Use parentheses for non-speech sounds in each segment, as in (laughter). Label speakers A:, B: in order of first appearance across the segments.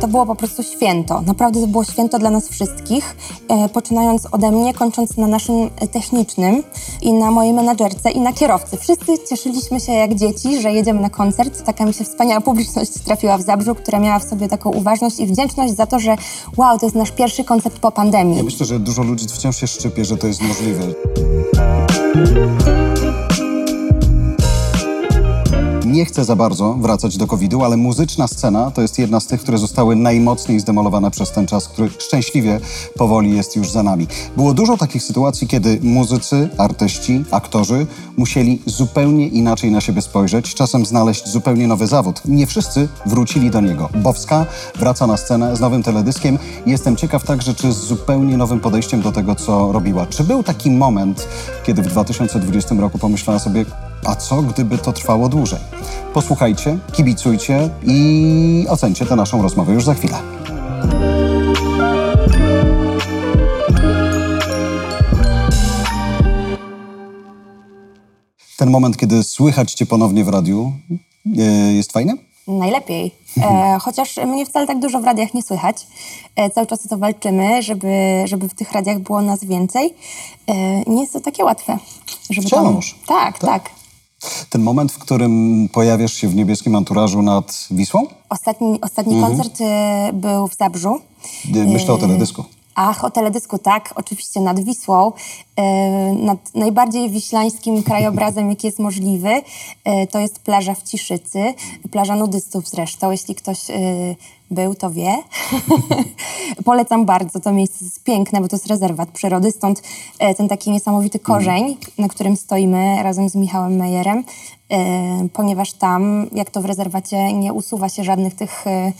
A: To było po prostu święto. Naprawdę to było święto dla nas wszystkich, e, poczynając ode mnie, kończąc na naszym e, technicznym i na mojej menadżerce i na kierowcy. Wszyscy cieszyliśmy się jak dzieci, że jedziemy na koncert. Taka mi się wspaniała publiczność trafiła w Zabrzu, która miała w sobie taką uważność i wdzięczność za to, że wow, to jest nasz pierwszy koncert po pandemii.
B: Ja myślę, że dużo ludzi wciąż się szczypie, że to jest możliwe. Nie chcę za bardzo wracać do COVID-u, ale muzyczna scena to jest jedna z tych, które zostały najmocniej zdemolowane przez ten czas, który szczęśliwie powoli jest już za nami. Było dużo takich sytuacji, kiedy muzycy, artyści, aktorzy musieli zupełnie inaczej na siebie spojrzeć, czasem znaleźć zupełnie nowy zawód. Nie wszyscy wrócili do niego. Bowska wraca na scenę z nowym teledyskiem. Jestem ciekaw także, czy z zupełnie nowym podejściem do tego, co robiła. Czy był taki moment, kiedy w 2020 roku pomyślała sobie, a co gdyby to trwało dłużej? Posłuchajcie, kibicujcie i ocencie tę naszą rozmowę już za chwilę. Ten moment, kiedy słychać cię ponownie w radiu, e, jest fajny?
A: Najlepiej. E, chociaż mnie wcale tak dużo w radiach nie słychać. E, cały czas o to walczymy, żeby, żeby w tych radiach było nas więcej. E, nie jest to takie łatwe. Żeby
B: Wciąż.
A: Tam... Tak, tak, tak.
B: Ten moment, w którym pojawiasz się w niebieskim anturażu nad Wisłą?
A: Ostatni, ostatni
B: Mhm.
A: koncert e, był w Zabrzu.
B: Myślę o teledysku.
A: Ach, o teledysku, tak, oczywiście nad Wisłą, nad najbardziej wiślańskim (laughs) krajobrazem, jaki jest możliwy. To jest plaża w Ciszycy, plaża nudystów zresztą, jeśli ktoś był, to wie. (laughs) Polecam bardzo, to miejsce jest piękne, bo to jest rezerwat przyrody, stąd e, ten taki niesamowity korzeń, na którym stoimy razem z Michałem Mejerem, e, ponieważ tam, jak to w rezerwacie, nie usuwa się żadnych tych e,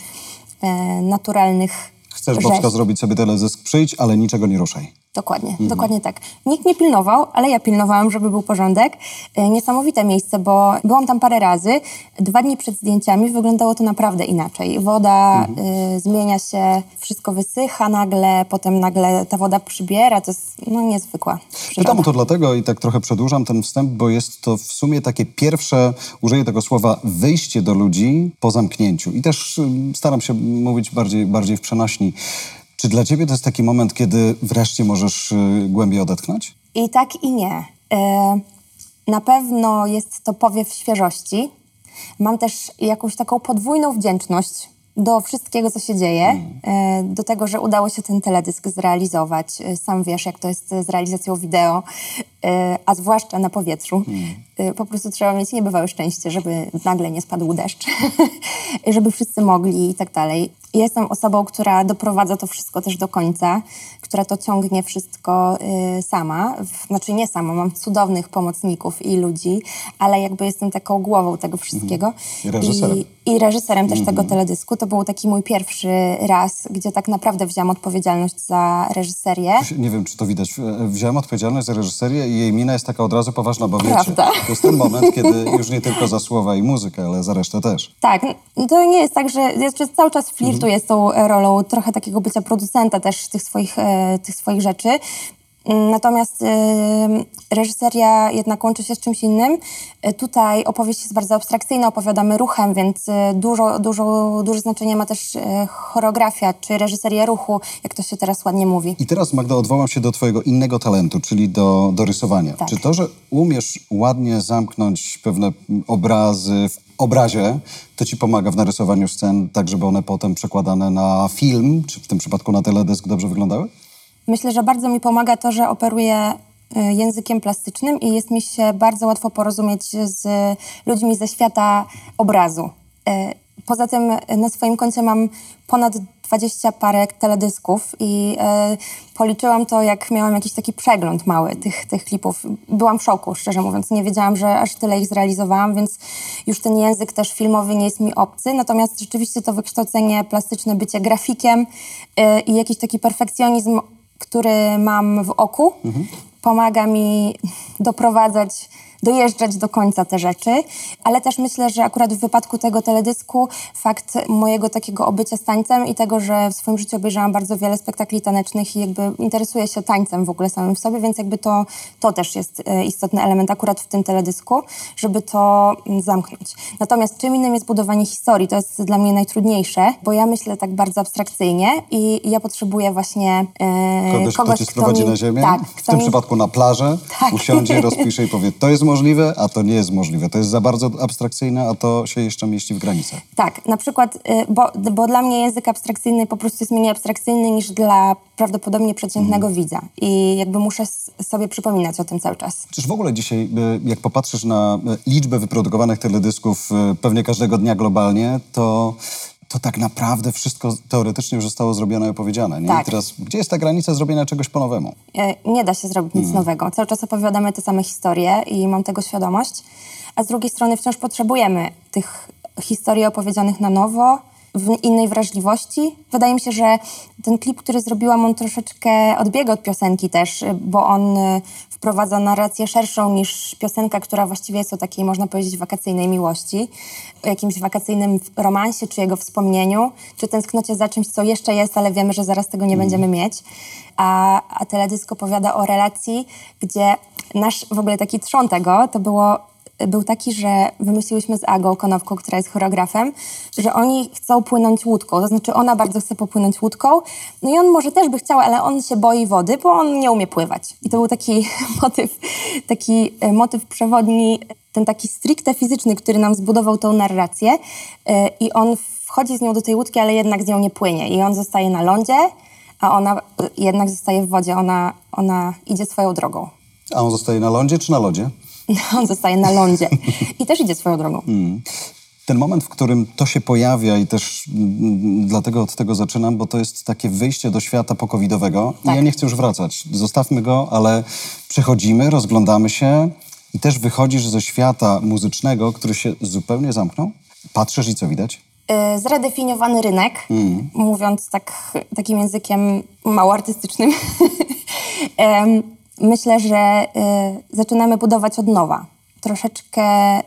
A: naturalnych
B: Chcesz,
A: rzeźb.
B: Bobska, zrobić sobie teledysk, przyjdź, ale niczego nie ruszaj.
A: Dokładnie,
B: Mhm.
A: dokładnie tak. Nikt nie pilnował, ale ja pilnowałam, żeby był porządek. E, Niesamowite miejsce, bo byłam tam parę razy. Dwa dni przed zdjęciami wyglądało to naprawdę inaczej. Woda
B: Mhm.
A: y, zmienia się, wszystko wysycha nagle, potem nagle ta woda przybiera. To jest no, niezwykła przyroda.
B: Pytam o to dlatego i tak trochę przedłużam ten wstęp, bo jest to w sumie takie pierwsze, użyję tego słowa, wyjście do ludzi po zamknięciu. I też ym, staram się mówić bardziej, bardziej w przenośni. Czy dla ciebie to jest taki moment, kiedy wreszcie możesz y, głębiej odetchnąć?
A: I tak, i nie. E, Na pewno jest to powiew świeżości. Mam też jakąś taką podwójną wdzięczność do wszystkiego, co się dzieje, e, do tego, że udało się ten teledysk zrealizować. Sam wiesz, jak to jest z realizacją wideo, a zwłaszcza na powietrzu. E, Po prostu trzeba mieć niebywałe szczęście, żeby nagle nie spadł deszcz, (laughs) żeby wszyscy mogli i tak dalej. Jestem osobą, która doprowadza to wszystko też do końca, która to ciągnie wszystko y, sama. Znaczy nie sama, mam cudownych pomocników i ludzi, ale jakby jestem taką głową tego wszystkiego.
B: I reżyserem.
A: I, i reżyserem też tego teledysku. To był taki mój pierwszy raz, gdzie tak naprawdę wziąłam odpowiedzialność za reżyserię.
B: Nie wiem, czy to widać. E, Wziąłem odpowiedzialność za reżyserię i jej mina jest taka od razu poważna, bo wiecie,
A: Prawda.
B: Jest ten moment, kiedy już nie tylko za słowa i muzykę, ale za resztę też.
A: Tak, n- to nie jest tak, że jeszcze cały czas flirtuję z tą rolą trochę takiego bycia producenta też tych swoich, e, tych swoich rzeczy. Mm, Natomiast reżyseria jednak łączy się z czymś innym. E, Tutaj opowieść jest bardzo abstrakcyjna, opowiadamy ruchem, więc e, dużo, dużo, duże znaczenie ma też e, choreografia czy reżyseria ruchu, jak to się teraz ładnie mówi.
B: I teraz, Magda, odwołam się do twojego innego talentu, czyli do, do rysowania.
A: Tak.
B: Czy to, że umiesz ładnie zamknąć pewne mm, obrazy w obrazie, to ci pomaga w narysowaniu scen, tak żeby one potem przekładane na film, czy w tym przypadku na teledysk, dobrze wyglądały?
A: Myślę, że bardzo mi pomaga to, że operuję y, językiem plastycznym i jest mi się bardzo łatwo porozumieć z ludźmi ze świata obrazu. Y, Poza tym y, na swoim koncie mam ponad 20 parę teledysków i policzyłam to, jak miałam jakiś taki przegląd mały tych, tych klipów. Byłam w szoku, szczerze mówiąc. Nie wiedziałam, że aż tyle ich zrealizowałam, więc już ten język też filmowy nie jest mi obcy. Natomiast rzeczywiście to wykształcenie plastyczne, bycie grafikiem i jakiś taki perfekcjonizm, który mam w oku, pomaga mi doprowadzać dojeżdżać do końca te rzeczy, ale też myślę, że akurat w wypadku tego teledysku fakt mojego takiego obycia z tańcem i tego, że w swoim życiu obejrzałam bardzo wiele spektakli tanecznych i jakby interesuję się tańcem w ogóle samym w sobie, więc jakby to, to też jest e, istotny element akurat w tym teledysku, żeby to mm, zamknąć. Natomiast czym innym jest budowanie historii, to jest dla mnie najtrudniejsze, bo ja myślę tak bardzo abstrakcyjnie i ja potrzebuję właśnie
B: e, kogoś, kogoś, kto cię sprowadzi mi, na ziemię, tak, w tym mi... przypadku na plażę, (laughs) tak. usiądzie, rozpisze i powie, to jest możliwe, a to nie jest możliwe. To jest za bardzo abstrakcyjne, a to się jeszcze mieści w granicach.
A: Tak, na przykład, y, bo, bo dla mnie język abstrakcyjny po prostu jest mniej abstrakcyjny niż dla prawdopodobnie przeciętnego mm. widza. I jakby muszę sobie przypominać o tym cały czas.
B: Czyż w ogóle dzisiaj, y, jak popatrzysz na y, liczbę wyprodukowanych teledysków pewnie każdego dnia globalnie, to to tak naprawdę wszystko teoretycznie już zostało zrobione i opowiedziane. Nie? Tak. I teraz, gdzie jest ta granica zrobienia czegoś po nowemu?
A: E, nie da się zrobić nic hmm. nowego. Cały czas opowiadamy te same historie i mam tego świadomość. A z drugiej strony wciąż potrzebujemy tych historii opowiedzianych na nowo, w innej wrażliwości. Wydaje mi się, że ten klip, który zrobiłam, on troszeczkę odbiega od piosenki też, bo on wprowadza narrację szerszą niż piosenka, która właściwie jest o takiej, można powiedzieć, wakacyjnej miłości, o jakimś wakacyjnym romansie, czy jego wspomnieniu, czy tęsknocie za czymś, co jeszcze jest, ale wiemy, że zaraz tego nie mm. będziemy mieć. A, a teledysk opowiada o relacji, gdzie nasz w ogóle taki trzon tego to było był taki, że wymyśliłyśmy z Agą Konowką, która jest choreografem, że oni chcą płynąć łódką. To znaczy ona bardzo chce popłynąć łódką. No i on może też by chciał, ale on się boi wody, bo on nie umie pływać. I to był taki (laughs) motyw, taki e, motyw przewodni, ten taki stricte fizyczny, który nam zbudował tą narrację. E, I on wchodzi z nią do tej łódki, ale jednak z nią nie płynie. I on zostaje na lądzie, a ona jednak zostaje w wodzie. Ona, ona idzie swoją drogą.
B: A on zostaje na lądzie czy na lodzie? (laughs)
A: on zostaje na lądzie i też idzie swoją drogą. Mm.
B: Ten moment, w którym to się pojawia i też mm, dlatego od tego zaczynam, bo to jest takie wyjście do świata pokowidowego tak. i ja nie chcę już wracać. Zostawmy go, ale przechodzimy, rozglądamy się i też wychodzisz ze świata muzycznego, który się zupełnie zamknął. Patrzysz i co widać?
A: Y, zredefiniowany rynek, mm. mówiąc tak, takim językiem mało artystycznym. (laughs) myślę, że y, zaczynamy budować od nowa. Troszeczkę.
B: Y...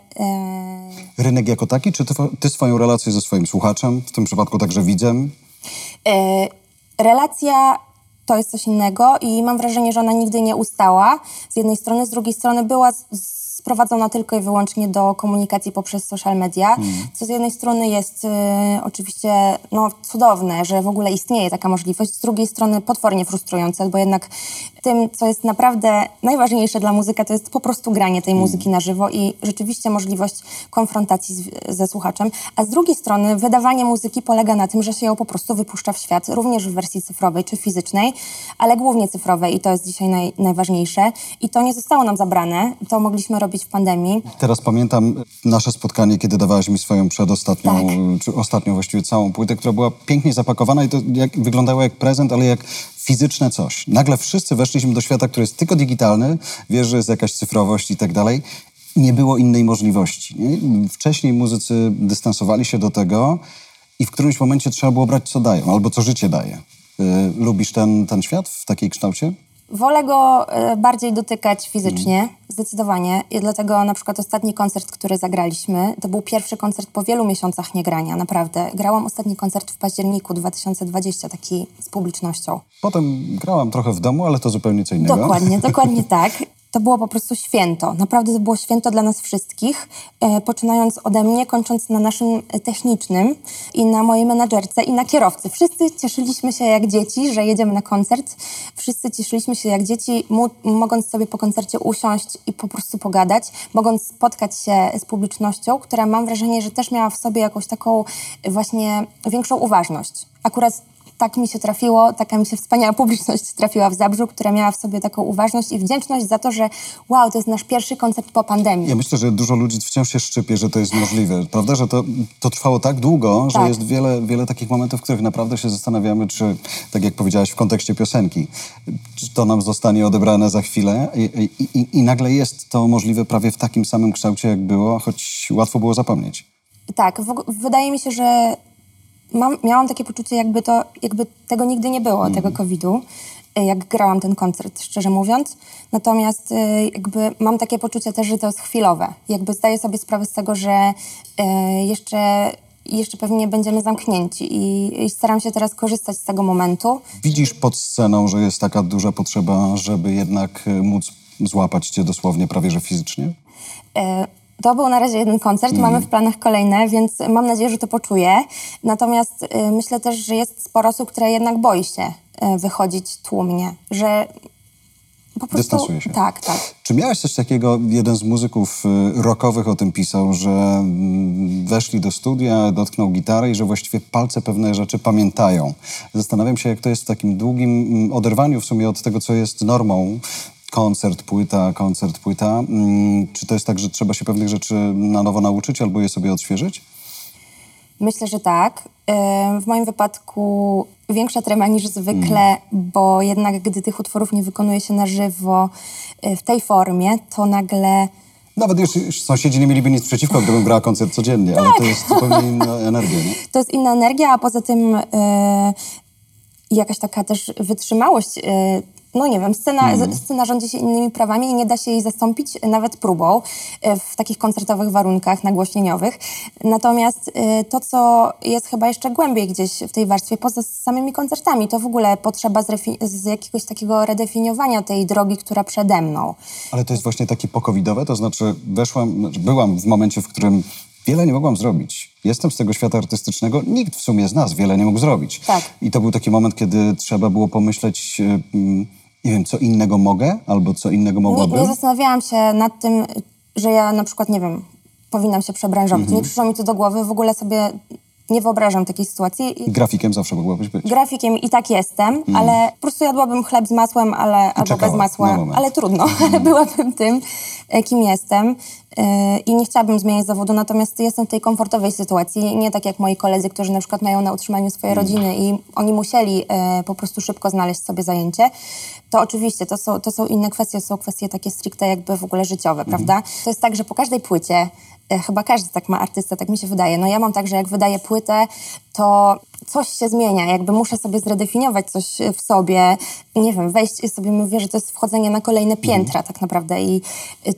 B: Rynek jako taki, czy ty, ty, swoją relację ze swoim słuchaczem, w tym przypadku także widzem?
A: Y, relacja to jest coś innego i mam wrażenie, że ona nigdy nie ustała. Z jednej strony, z drugiej strony była z, sprowadzona tylko i wyłącznie do komunikacji poprzez social media, mm. co z jednej strony jest y, oczywiście no, cudowne, że w ogóle istnieje taka możliwość, z drugiej strony potwornie frustrujące, bo jednak tym, co jest naprawdę najważniejsze dla muzyka, to jest po prostu granie tej mm. muzyki na żywo i rzeczywiście możliwość konfrontacji z, ze słuchaczem, a z drugiej strony wydawanie muzyki polega na tym, że się ją po prostu wypuszcza w świat, również w wersji cyfrowej czy fizycznej, ale głównie cyfrowej i to jest dzisiaj naj, najważniejsze i to nie zostało nam zabrane, to mogliśmy robić w pandemii.
B: Teraz pamiętam nasze spotkanie, kiedy dawałaś mi swoją przedostatnią, tak. czy ostatnią właściwie całą płytę, która była pięknie zapakowana i to jak, wyglądało jak prezent, ale jak fizyczne coś. Nagle wszyscy weszliśmy do świata, który jest tylko digitalny, wiesz, że jest jakaś cyfrowość i tak dalej. Nie było innej możliwości. Nie? Wcześniej muzycy dystansowali się do tego i w którymś momencie trzeba było brać, co dają, albo co życie daje. Y, lubisz ten, ten świat w takiej kształcie?
A: Wolę go e, bardziej dotykać fizycznie, mm. zdecydowanie. I dlatego na przykład ostatni koncert, który zagraliśmy, to był pierwszy koncert po wielu miesiącach niegrania, naprawdę. Grałam ostatni koncert w październiku 2020, taki z publicznością.
B: Potem grałam trochę w domu, ale to zupełnie co innego.
A: Dokładnie, dokładnie (laughs) tak to było po prostu święto. Naprawdę to było święto dla nas wszystkich, e, poczynając ode mnie, kończąc na naszym technicznym i na mojej menadżerce i na kierowcy. Wszyscy cieszyliśmy się jak dzieci, że jedziemy na koncert. Wszyscy cieszyliśmy się jak dzieci, mogąc sobie po koncercie usiąść i po prostu pogadać, mogąc spotkać się z publicznością, która mam wrażenie, że też miała w sobie jakąś taką właśnie większą uważność. Akurat tak mi się trafiło, taka mi się wspaniała (laughs) publiczność trafiła w Zabrzu, która miała w sobie taką uważność i wdzięczność za to, że wow, to jest nasz pierwszy koncert po pandemii.
B: Ja myślę, że dużo ludzi wciąż się szczypie, że to jest możliwe, prawda? Że to, to trwało tak długo, tak. że jest wiele, wiele takich momentów, w których naprawdę się zastanawiamy, czy, tak jak powiedziałaś w kontekście piosenki, czy to nam zostanie odebrane za chwilę i, i, i nagle jest to możliwe prawie w takim samym kształcie, jak było, choć łatwo było zapomnieć.
A: Tak, wydaje mi się, że mam, miałam takie poczucie, jakby, to, jakby tego nigdy nie było, mm. tego COVID-u. jak grałam ten koncert, szczerze mówiąc. Natomiast jakby mam takie poczucie też, że to jest chwilowe. Jakby zdaję sobie sprawę z tego, że jeszcze jeszcze pewnie będziemy zamknięci I, i, staram się teraz korzystać z tego momentu.
B: Widzisz pod sceną, że jest taka duża potrzeba, żeby jednak móc złapać cię dosłownie prawie że fizycznie?
A: To był na razie jeden koncert, mm. mamy w planach kolejne, więc mam nadzieję, że to poczuję. Natomiast y, myślę też, że jest sporo osób, które jednak boi się y, wychodzić tłumnie, że
B: po prostu... Dystansuje się.
A: Tak, tak.
B: Czy miałeś coś takiego, jeden z muzyków y, rockowych o tym pisał, że mm, weszli do studia, dotknął gitary i że właściwie palce pewne rzeczy pamiętają. Zastanawiam się, jak to jest w takim długim mm, oderwaniu w sumie od tego, co jest normą koncert, płyta, koncert, płyta. Mm, czy to jest tak, że trzeba się pewnych rzeczy na nowo nauczyć albo je sobie odświeżyć?
A: Myślę, że tak. W moim wypadku większa trema niż zwykle, mm. bo jednak gdy tych utworów nie wykonuje się na żywo y, w tej formie, to nagle...
B: Nawet już, już sąsiedzi nie mieliby nic przeciwko, gdybym grała koncert codziennie, tak. ale to jest zupełnie inna energia, nie?
A: To jest inna energia, a poza tym yy, jakaś taka też wytrzymałość yy, no nie wiem, scena, mm. scena rządzi się innymi prawami i nie da się jej zastąpić nawet próbą e, w takich koncertowych warunkach nagłośnieniowych. Natomiast e, to, co jest chyba jeszcze głębiej gdzieś w tej warstwie, poza samymi koncertami, to w ogóle potrzeba z, jakiegoś takiego redefiniowania tej drogi, która przede mną.
B: Ale to jest właśnie takie pokowidowe, to znaczy weszłam, znaczy byłam w momencie, w którym wiele nie mogłam zrobić. Jestem z tego świata artystycznego, nikt w sumie z nas wiele nie mógł zrobić.
A: Tak.
B: I to był taki moment, kiedy trzeba było pomyśleć... nie wiem, co innego mogę albo co innego mogłabym?
A: Nie, nie zastanawiałam się nad tym, że ja na przykład, nie wiem, powinnam się przebranżować. Mhm. Nie przyszło mi to do głowy, w ogóle sobie nie wyobrażam takiej sytuacji.
B: Grafikiem zawsze mogłabyś być?
A: Grafikiem i tak jestem, mm. ale po prostu jadłabym chleb z masłem, ale, albo bez masła, ale trudno, (laughs) mm. byłabym tym, e, kim jestem e, i nie chciałabym zmieniać zawodu, natomiast jestem w tej komfortowej sytuacji, nie tak jak moi koledzy, którzy na przykład mają na utrzymaniu swoje mm. rodziny i oni musieli e, po prostu szybko znaleźć sobie zajęcie, to oczywiście to są, to są inne kwestie, są kwestie takie stricte jakby w ogóle życiowe, mm. prawda? To jest tak, że po każdej płycie chyba każdy tak ma artysta, tak mi się wydaje. No ja mam tak, że jak wydaję płytę, to coś się zmienia, jakby muszę sobie zredefiniować coś w sobie, nie wiem, wejść i sobie mówię, że to jest wchodzenie na kolejne piętra tak naprawdę. I y,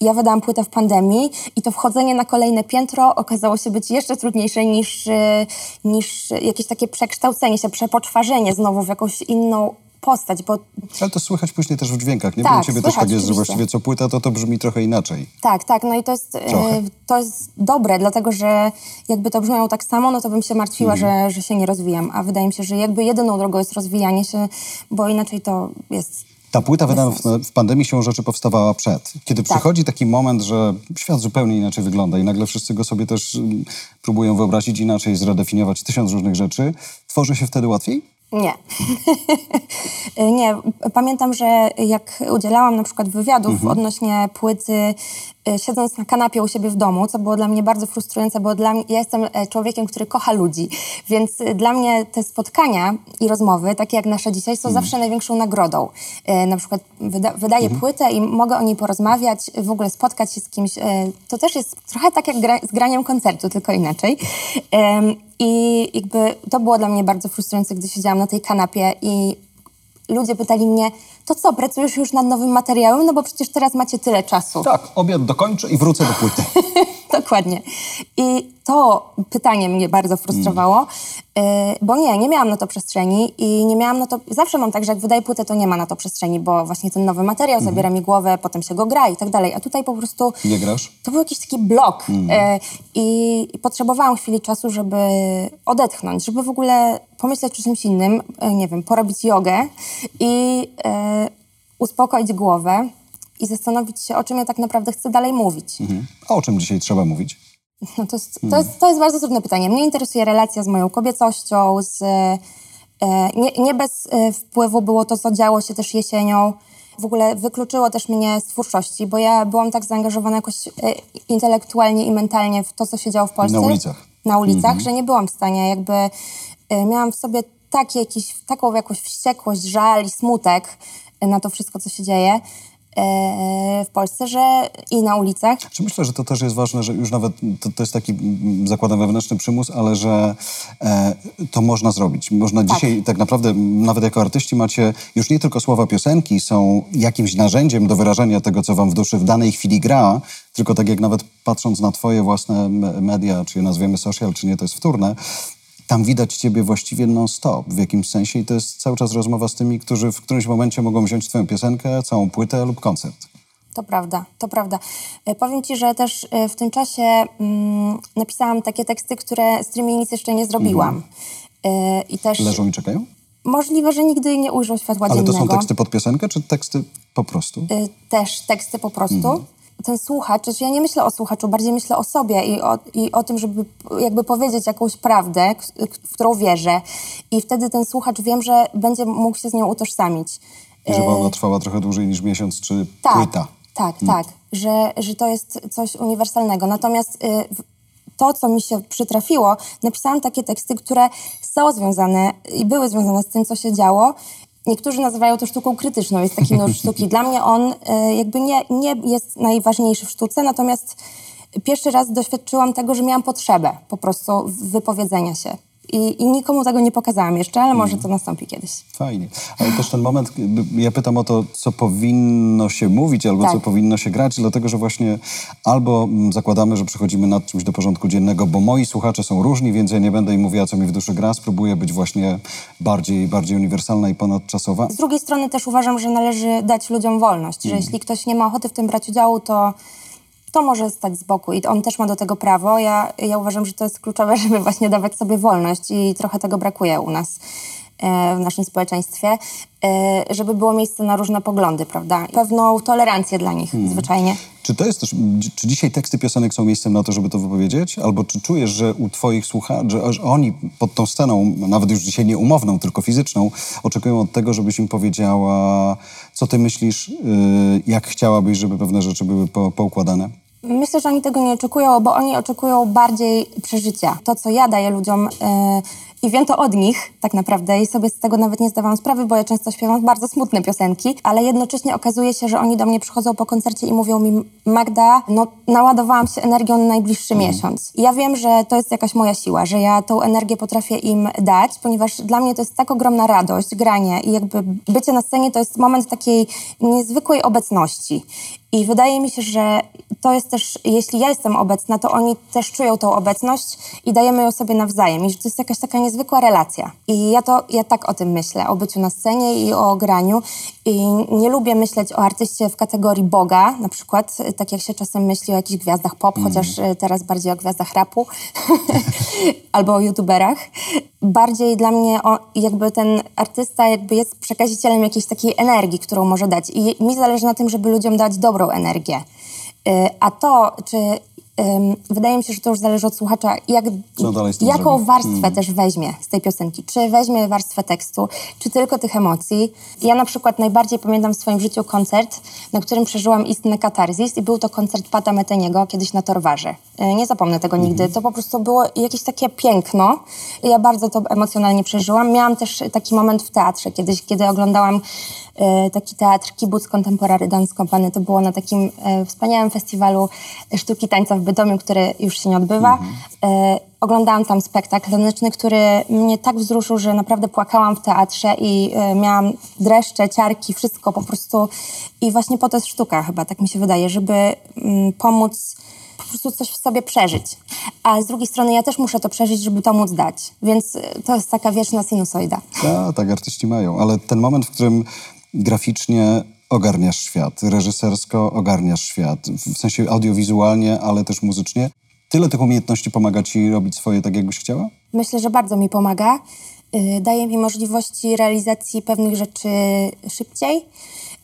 A: ja wydałam płytę w pandemii i to wchodzenie na kolejne piętro okazało się być jeszcze trudniejsze niż, y, niż jakieś takie przekształcenie się, przepoczwarzenie znowu w jakąś inną postać, bo...
B: Ale to słychać później też w dźwiękach, nie? Tak, bo u ciebie też tak jest, że właściwie co płyta, to to brzmi trochę inaczej.
A: Tak, tak, no i to jest, e, to jest dobre, dlatego że jakby to brzmiało tak samo, no to bym się martwiła, mhm. że, że się nie rozwijam, a wydaje mi się, że jakby jedyną drogą jest rozwijanie się, bo inaczej to jest
B: ta płyta wydana w, w, pandemii się rzeczy powstawała przed. Kiedy tak. przychodzi taki moment, że świat zupełnie inaczej wygląda i nagle wszyscy go sobie też mm, próbują wyobrazić inaczej, zredefiniować tysiąc różnych rzeczy, tworzy się wtedy łatwiej?
A: Nie. (laughs) nie. Pamiętam, że jak udzielałam na przykład wywiadów mhm. odnośnie płyty siedząc na kanapie u siebie w domu, co było dla mnie bardzo frustrujące, bo dla mnie, ja jestem e, człowiekiem, który kocha ludzi, więc y, dla mnie te spotkania i rozmowy, takie jak nasze dzisiaj, są mhm. zawsze największą nagrodą. E, na przykład wyda, wydaję mhm. płytę i mogę o niej porozmawiać, w ogóle spotkać się z kimś. E, to też jest trochę tak jak gra, z graniem koncertu, tylko inaczej. I jakby to było dla mnie bardzo frustrujące, gdy siedziałam na tej kanapie i ludzie pytali mnie, to co, pracujesz już nad nowym materiałem? No bo przecież teraz macie tyle czasu.
B: Tak, obiad dokończę i wrócę do płyty. (laughs)
A: Dokładnie. I to pytanie mnie bardzo frustrowało, mm. bo nie, nie miałam na to przestrzeni i nie miałam na to... Zawsze mam tak, że jak wydaję płytę, to nie ma na to przestrzeni, bo właśnie ten nowy materiał mm. zabiera mi głowę, potem się go gra i tak dalej. A tutaj po prostu...
B: Nie grasz?
A: To był jakiś taki blok mm. i, potrzebowałam chwili czasu, żeby odetchnąć, żeby w ogóle pomyśleć o czymś innym, e, nie wiem, porobić jogę i uspokoić głowę i zastanowić się, o czym ja tak naprawdę chcę dalej mówić. Mhm.
B: A o czym dzisiaj trzeba mówić?
A: No to, jest, to, jest, to jest bardzo trudne pytanie. Mnie interesuje relacja z moją kobiecością, z, e, nie, nie, bez e, wpływu było to, co działo się też jesienią. W ogóle wykluczyło też mnie z twórczości, bo ja byłam tak zaangażowana jakoś e, intelektualnie i mentalnie w to, co się działo w Polsce.
B: Na ulicach.
A: Na ulicach, mhm. że nie byłam w stanie jakby... E, miałam w sobie taki jakiś, taką jakąś wściekłość, żal i smutek na to wszystko, co się dzieje, e, w Polsce, że i na ulicach.
B: Czy myślę, że to też jest ważne, że już nawet to, to jest taki, mm, zakładam, wewnętrzny przymus, ale że e, to można zrobić. Można
A: Tak.
B: dzisiaj tak naprawdę, nawet jako artyści macie już nie tylko słowa piosenki są jakimś narzędziem do wyrażenia tego, co wam w duszy w danej chwili gra, tylko tak jak nawet patrząc na twoje własne media, czy je nazwiemy social, czy nie, to jest wtórne, tam widać ciebie właściwie non-stop w jakimś sensie i to jest cały czas rozmowa z tymi, którzy w którymś momencie mogą wziąć twoją piosenkę, całą płytę lub koncert.
A: To prawda, to prawda. E, Powiem Ci, że też e, w tym czasie mm, napisałam takie teksty, które, z którymi nic jeszcze nie zrobiłam. E, I też
B: Leżą i czekają?
A: możliwe, że nigdy nie ujrzą światła
B: Ale to
A: dziennego.
B: są teksty pod piosenkę, czy teksty po prostu?
A: Y, też teksty po prostu.
B: Mhm.
A: Ten słuchacz, znaczy ja nie myślę o słuchaczu, bardziej myślę o sobie i o, i o tym, żeby jakby powiedzieć jakąś prawdę, w którą wierzę. I wtedy ten słuchacz wiem, że będzie mógł się z nią utożsamić.
B: I żeby ona trwała trochę dłużej niż miesiąc czy
A: Tak,
B: płyta.
A: tak, tak, że, że to jest coś uniwersalnego. Natomiast y, to, co mi się przytrafiło, napisałam takie teksty, które są związane i były związane z tym, co się działo. Niektórzy nazywają to sztuką krytyczną, jest taki nurt sztuki. Dla mnie on y, jakby nie, nie jest najważniejszy w sztuce, natomiast pierwszy raz doświadczyłam tego, że miałam potrzebę po prostu wypowiedzenia się. I, I nikomu tego nie pokazałam jeszcze, ale może to nastąpi kiedyś.
B: Fajnie. Ale też ten moment, ja pytam o to, co powinno się mówić albo
A: Tak.
B: co powinno się grać, dlatego że właśnie albo mm, zakładamy, że przechodzimy nad czymś do porządku dziennego, bo moi słuchacze są różni, więc ja nie będę im mówiła, co mi w duszy gra, spróbuję być właśnie bardziej, bardziej uniwersalna i ponadczasowa.
A: Z drugiej strony też uważam, że należy dać ludziom wolność, że jeśli ktoś nie ma ochoty w tym brać udziału, to, to może stać z boku i on też ma do tego prawo. Ja, ja uważam, że to jest kluczowe, (laughs) żeby właśnie dawać sobie wolność i trochę tego brakuje u nas e, w naszym społeczeństwie, e, żeby było miejsce na różne poglądy, prawda? Pewną tolerancję dla nich zwyczajnie.
B: Czy to jest też, czy dzisiaj teksty piosenek są miejscem na to, żeby to wypowiedzieć? Albo czy czujesz, że u twoich słuchaczy, że, że oni pod tą sceną, nawet już dzisiaj nie umowną, tylko fizyczną, oczekują od tego, żebyś im powiedziała, co ty myślisz, yy, jak chciałabyś, żeby pewne rzeczy były po, poukładane?
A: Myślę, że oni tego nie oczekują, bo oni oczekują bardziej przeżycia. To, co ja daję ludziom yy, i wiem to od nich tak naprawdę i sobie z tego nawet nie zdawałam sprawy, bo ja często śpiewam bardzo smutne piosenki, ale jednocześnie okazuje się, że oni do mnie przychodzą po koncercie i mówią mi Magda, no naładowałam się energią na najbliższy miesiąc. I ja wiem, że to jest jakaś moja siła, że ja tą energię potrafię im dać, ponieważ dla mnie to jest tak ogromna radość, granie i jakby bycie na scenie to jest moment takiej niezwykłej obecności. I wydaje mi się, że to jest też, jeśli ja jestem obecna, to oni też czują tą obecność i dajemy ją sobie nawzajem. I że to jest jakaś taka niezwykła relacja. I ja to, ja tak o tym myślę, o byciu na scenie i o graniu. I nie lubię myśleć o artyście w kategorii Boga, na przykład, tak jak się czasem myśli o jakichś gwiazdach pop, chociaż e, teraz bardziej o gwiazdach rapu (laughs) albo o youtuberach. Bardziej dla mnie o, jakby ten artysta jakby jest przekazicielem jakiejś takiej energii, którą może dać. I mi zależy na tym, żeby ludziom dać dobrą energię. Y, A to, czy wydaje mi się, że to już zależy od słuchacza, jak, jaką
B: zrobi?
A: warstwę też weźmie z tej piosenki. Czy weźmie warstwę tekstu, czy tylko tych emocji. Ja na przykład najbardziej pamiętam w swoim życiu koncert, na którym przeżyłam istny katarzis i był to koncert Pata Meteniego kiedyś na Torwarze. Y, Nie zapomnę tego nigdy. To po prostu było jakieś takie piękno. Ja bardzo to emocjonalnie przeżyłam. Miałam też taki moment w teatrze kiedyś, kiedy oglądałam e, taki teatr Kibuc Contemporary Dance Company. To było na takim e, wspaniałym festiwalu sztuki tańca w Bytomiu, który już się nie odbywa. E, oglądałam tam spektakl taneczny, który mnie tak wzruszył, że naprawdę płakałam w teatrze i e, miałam dreszcze, ciarki, wszystko po prostu. I właśnie po to jest sztuka chyba, tak mi się wydaje, żeby mm, pomóc po prostu coś w sobie przeżyć. A z drugiej strony ja też muszę to przeżyć, żeby to móc dać. Więc e, to jest taka wieczna sinusoida.
B: A, tak artyści mają, ale ten moment, w którym graficznie ogarniasz świat, reżysersko ogarniasz świat, w sensie audiowizualnie, ale też muzycznie, tyle tych umiejętności pomaga ci robić swoje tak, jakbyś chciała?
A: Myślę, że bardzo mi pomaga. Yy, Daje mi możliwości realizacji pewnych rzeczy szybciej,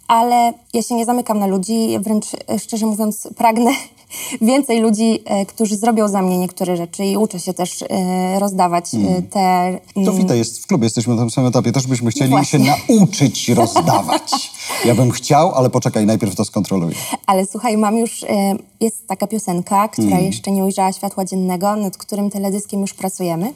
A: ale ja się nie zamykam na ludzi, wręcz e, szczerze mówiąc pragnę (laughs) więcej ludzi, e, którzy zrobią za mnie niektóre rzeczy i uczę się też e, rozdawać e, te...
B: To Wita jest w klubie, jesteśmy na tym samym etapie, też byśmy chcieli się
A: Właśnie.
B: nauczyć (laughs) rozdawać. Ja bym chciał, ale poczekaj, najpierw to skontroluję.
A: Ale słuchaj, mam już, jest taka piosenka, która
B: Mm.
A: jeszcze nie ujrzała światła dziennego, nad którym teledyskiem już pracujemy.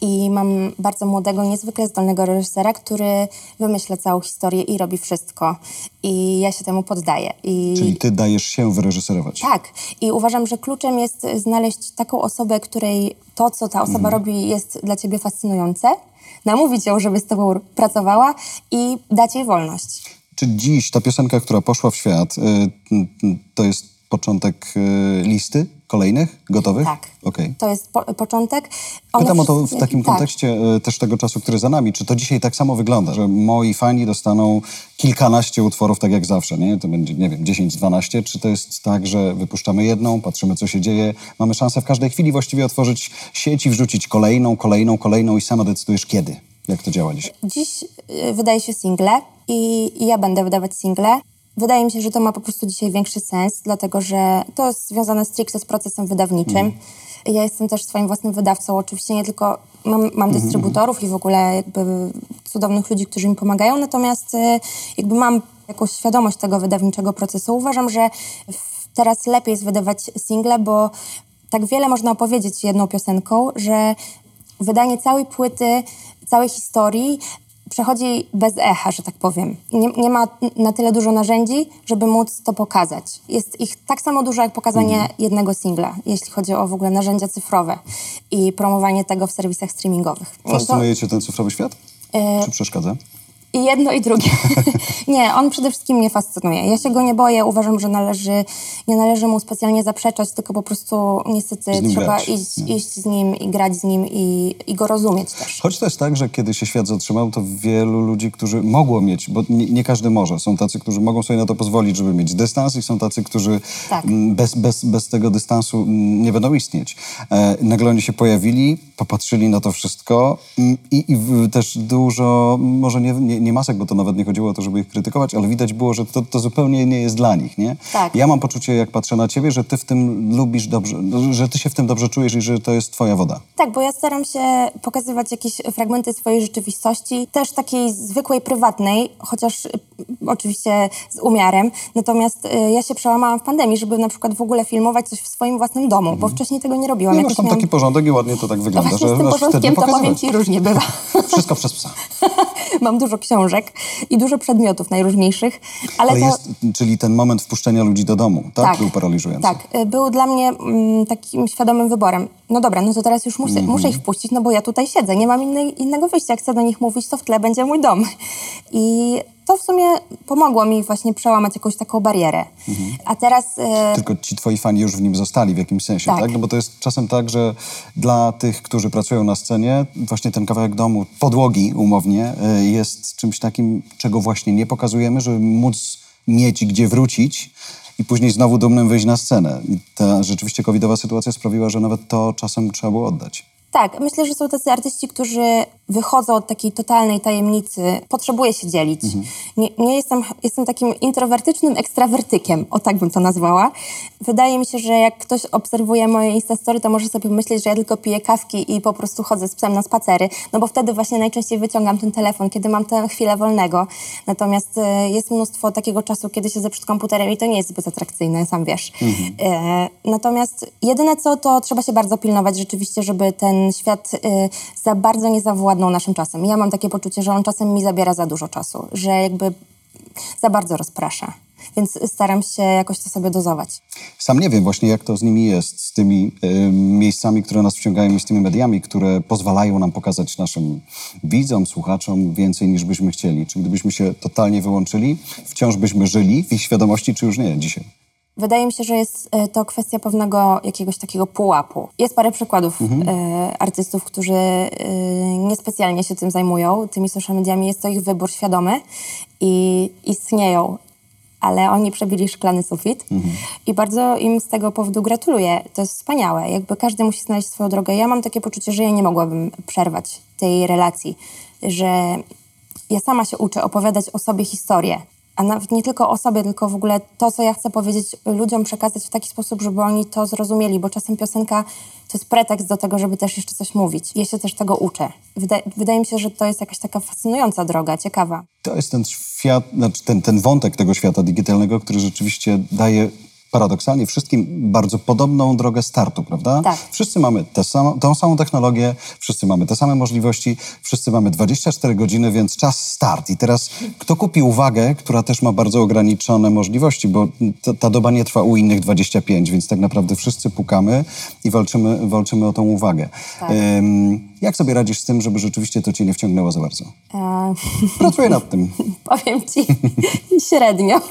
A: I mam bardzo młodego, niezwykle zdolnego reżysera, który wymyśla całą historię i robi wszystko. I ja się temu poddaję. I...
B: Czyli ty dajesz się wyreżyserować.
A: Tak. I uważam, że kluczem jest znaleźć taką osobę, której to, co ta osoba robi, jest dla ciebie fascynujące, namówić ją, żeby z tobą pracowała i dać jej wolność.
B: Czy dziś ta piosenka, która poszła w świat, y, y, to jest początek y, listy kolejnych, gotowych?
A: Tak.
B: Okej.
A: To jest po, początek. One
B: Pytam o to w takim
A: tak.
B: kontekście y, też tego czasu, który za nami. Czy to dzisiaj tak samo wygląda, że moi fani dostaną kilkanaście utworów, tak jak zawsze, nie? To będzie, nie wiem, 10-12. Czy to jest tak, że wypuszczamy jedną, patrzymy, co się dzieje, mamy szansę w każdej chwili właściwie otworzyć sieć i wrzucić kolejną, kolejną, kolejną i sama decydujesz kiedy? Jak to działa dzisiaj?
A: Dziś y, wydaje się single i, i ja będę wydawać single. Wydaje mi się, że to ma po prostu dzisiaj większy sens, dlatego że to jest związane stricte z procesem wydawniczym. Ja jestem też swoim własnym wydawcą, oczywiście nie tylko mam, mam dystrybutorów i w ogóle jakby cudownych ludzi, którzy mi pomagają, natomiast y, jakby mam jakąś świadomość tego wydawniczego procesu. Uważam, że teraz lepiej jest wydawać single, bo tak wiele można opowiedzieć jedną piosenką, że wydanie całej płyty, całej historii przechodzi bez echa, że tak powiem. Nie, nie ma na tyle dużo narzędzi, żeby móc to pokazać. Jest ich tak samo dużo, jak pokazanie jednego singla, jeśli chodzi o w ogóle narzędzia cyfrowe i promowanie tego w serwisach streamingowych. No to-
B: Fascynuje cię ten cyfrowy świat?
A: E,
B: Czy przeszkadza?
A: I jedno i drugie. (laughs) nie, on przede wszystkim mnie fascynuje. Ja się go nie boję, uważam, że należy, nie należy mu specjalnie zaprzeczać, tylko po prostu niestety trzeba
B: grać,
A: iść, iść z nim i grać z nim i, i go rozumieć też.
B: Choć jest tak, że kiedy się świat zatrzymał, to wielu ludzi, którzy mogło mieć, bo nie, nie każdy może, są tacy, którzy mogą sobie na to pozwolić, żeby mieć dystans i są tacy, którzy
A: Tak.
B: bez, bez, bez tego dystansu nie będą istnieć. E, nagle oni się pojawili, popatrzyli na to wszystko i, i też dużo, może nie, nie, nie masek, bo to nawet nie chodziło o to, żeby ich krytykować, ale widać było, że to, to zupełnie nie jest dla nich, nie?
A: Tak.
B: Ja mam poczucie, jak patrzę na ciebie, że ty w tym lubisz dobrze, że ty się w tym dobrze czujesz i że to jest twoja woda.
A: Tak, bo ja staram się pokazywać jakieś fragmenty swojej rzeczywistości, też takiej zwykłej, prywatnej, chociaż y, oczywiście z umiarem. Natomiast y, ja się przełamałam w pandemii, żeby na przykład w ogóle filmować coś w swoim własnym domu, bo wcześniej tego nie robiłam.
B: No, masz tam
A: miałam-
B: taki porządek i ładnie to tak wygląda,
A: Właśnie
B: że
A: z tym porządkiem to powiem ci różnie bywa.
B: Wszystko przez psa. (laughs)
A: Mam dużo książek i dużo przedmiotów najróżniejszych, ale,
B: Ale
A: to...
B: jest, czyli ten moment wpuszczenia ludzi do domu, tak? Był paraliżujący.
A: Tak, y, był dla mnie mm, takim świadomym wyborem. No dobra, no to teraz już muszę,
B: Mhm.
A: muszę ich wpuścić, no bo ja tutaj siedzę, nie mam innej, innego wyjścia. Jak chcę do nich mówić, to w tle będzie mój dom. I to w sumie pomogło mi właśnie przełamać jakąś taką barierę.
B: Mhm.
A: A teraz... y,
B: Tylko ci twoi fani już w nim zostali w jakimś sensie, tak.
A: Tak.
B: No bo to jest czasem tak, że dla tych, którzy pracują na scenie, właśnie ten kawałek domu, podłogi umownie, y, jest czymś takim, czego właśnie nie pokazujemy, żeby móc mieć gdzie wrócić i później znowu dumnym wyjść na scenę. I ta rzeczywiście covidowa sytuacja sprawiła, że nawet to czasem trzeba było oddać.
A: Tak, myślę, że są tacy artyści, którzy wychodzą od takiej totalnej tajemnicy. Potrzebuję się dzielić. Nie, nie jestem, jestem takim introwertycznym ekstrawertykiem, o tak bym to nazwała. Wydaje mi się, że jak ktoś obserwuje moje Instastory, to może sobie myśleć, że ja tylko piję kawki i po prostu chodzę z psem na spacery, no bo wtedy właśnie najczęściej wyciągam ten telefon, kiedy mam tę chwilę wolnego. Natomiast e, jest mnóstwo takiego czasu, kiedy siedzę przed komputerem i to nie jest zbyt atrakcyjne, sam wiesz. E, natomiast jedyne co, to trzeba się bardzo pilnować rzeczywiście, żeby ten świat e, za bardzo nie zawładnął naszym czasem. Ja mam takie poczucie, że on czasem mi zabiera za dużo czasu, że jakby za bardzo rozprasza. Więc staram się jakoś to sobie dozować.
B: Sam nie wiem właśnie, jak to z nimi jest, z tymi y, miejscami, które nas wciągają i z tymi mediami, które pozwalają nam pokazać naszym widzom, słuchaczom więcej niż byśmy chcieli. Czy gdybyśmy się totalnie wyłączyli, wciąż byśmy żyli w ich świadomości, czy już nie dzisiaj?
A: Wydaje mi się, że jest e, to kwestia pewnego jakiegoś takiego pułapu. Jest parę przykładów e, artystów, którzy e, niespecjalnie się tym zajmują, tymi social mediami. Jest to ich wybór świadomy i istnieją, ale oni przebili szklany sufit i bardzo im z tego powodu gratuluję. To jest wspaniałe. Jakby każdy musi znaleźć swoją drogę. Ja mam takie poczucie, że ja nie mogłabym przerwać tej relacji, że ja sama się uczę opowiadać o sobie historię. A nawet nie tylko o sobie, tylko w ogóle to, co ja chcę powiedzieć ludziom, przekazać w taki sposób, żeby oni to zrozumieli, bo czasem piosenka to jest pretekst do tego, żeby też jeszcze coś mówić. Ja się też tego uczę. Wyda- wydaje mi się, że to jest jakaś taka fascynująca droga, ciekawa.
B: To jest ten świat, znaczy ten, ten wątek tego świata digitalnego, który rzeczywiście daje paradoksalnie wszystkim bardzo podobną drogę startu, prawda?
A: Tak.
B: Wszyscy mamy tę samą, tą samą technologię, wszyscy mamy te same możliwości, wszyscy mamy 24 godziny, więc czas start. I teraz kto kupi uwagę, która też ma bardzo ograniczone możliwości, bo ta, ta doba nie trwa u innych 25, więc tak naprawdę wszyscy pukamy i walczymy, walczymy o tą uwagę.
A: Tak.
B: Ym, jak sobie radzisz z tym, żeby rzeczywiście to cię nie wciągnęło za bardzo?
A: E,
B: Pracuję nad tym. (laughs)
A: powiem ci (laughs) średnio. (laughs)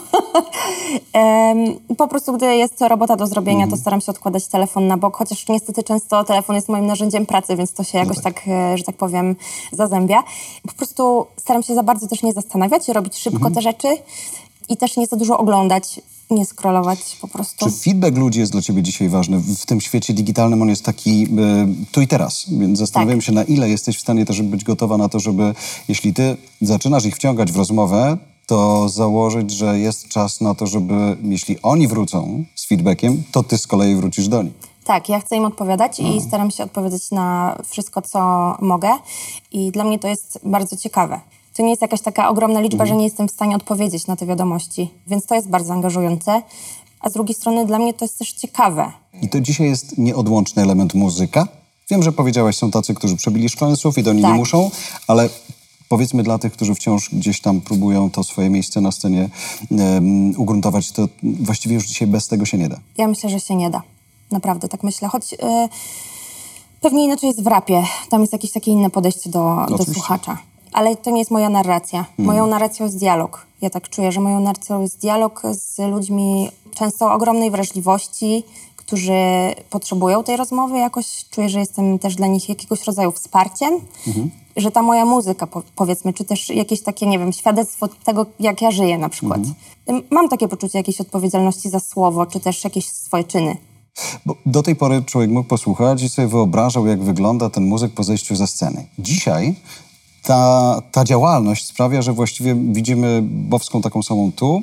A: Po prostu, gdy jest robota do zrobienia, to staram się odkładać telefon na bok, chociaż niestety często telefon jest moim narzędziem pracy, więc to się jakoś tak, e, że tak powiem, zazębia. Po prostu staram się za bardzo też nie zastanawiać, robić szybko te rzeczy i też nie za dużo oglądać, nie scrollować po prostu.
B: Czy feedback ludzi jest dla ciebie dzisiaj ważny? W tym świecie digitalnym on jest taki y, tu i teraz, więc zastanawiam
A: Tak.
B: się, na ile jesteś w stanie też być gotowa na to, żeby jeśli ty zaczynasz ich wciągać w rozmowę, to założyć, że jest czas na to, żeby jeśli oni wrócą z feedbackiem, to ty z kolei wrócisz do nich.
A: Tak, ja chcę im odpowiadać i staram się odpowiedzieć na wszystko, co mogę. I dla mnie to jest bardzo ciekawe. To nie jest jakaś taka ogromna liczba, że nie jestem w stanie odpowiedzieć na te wiadomości, więc to jest bardzo angażujące. A z drugiej strony dla mnie to jest też ciekawe.
B: I to dzisiaj jest nieodłączny element muzyka. Wiem, że powiedziałaś, są tacy, którzy przebili szklany sufit, oni nie
A: Tak.
B: muszą, ale powiedzmy dla tych, którzy wciąż gdzieś tam próbują to swoje miejsce na scenie em, ugruntować, to właściwie już dzisiaj bez tego się nie da.
A: Ja myślę, że się nie da. Naprawdę, tak myślę. Choć y, pewnie inaczej jest w rapie. Tam jest jakieś takie inne podejście do, do słuchacza. Ale to nie jest moja narracja. Moją narracją jest dialog. Ja tak czuję, że moją narracją jest dialog z ludźmi często ogromnej wrażliwości, którzy potrzebują tej rozmowy jakoś. Czuję, że jestem też dla nich jakiegoś rodzaju wsparciem.
B: Mhm.
A: Że ta moja muzyka, po, powiedzmy, czy też jakieś takie, nie wiem, świadectwo tego, jak ja żyję na przykład.
B: Mhm.
A: Mam takie poczucie jakiejś odpowiedzialności za słowo, czy też jakieś swoje czyny.
B: Bo do tej pory człowiek mógł posłuchać i sobie wyobrażał, jak wygląda ten muzyk po zejściu ze sceny. Dzisiaj ta, ta działalność sprawia, że właściwie widzimy Bowską taką samą tu,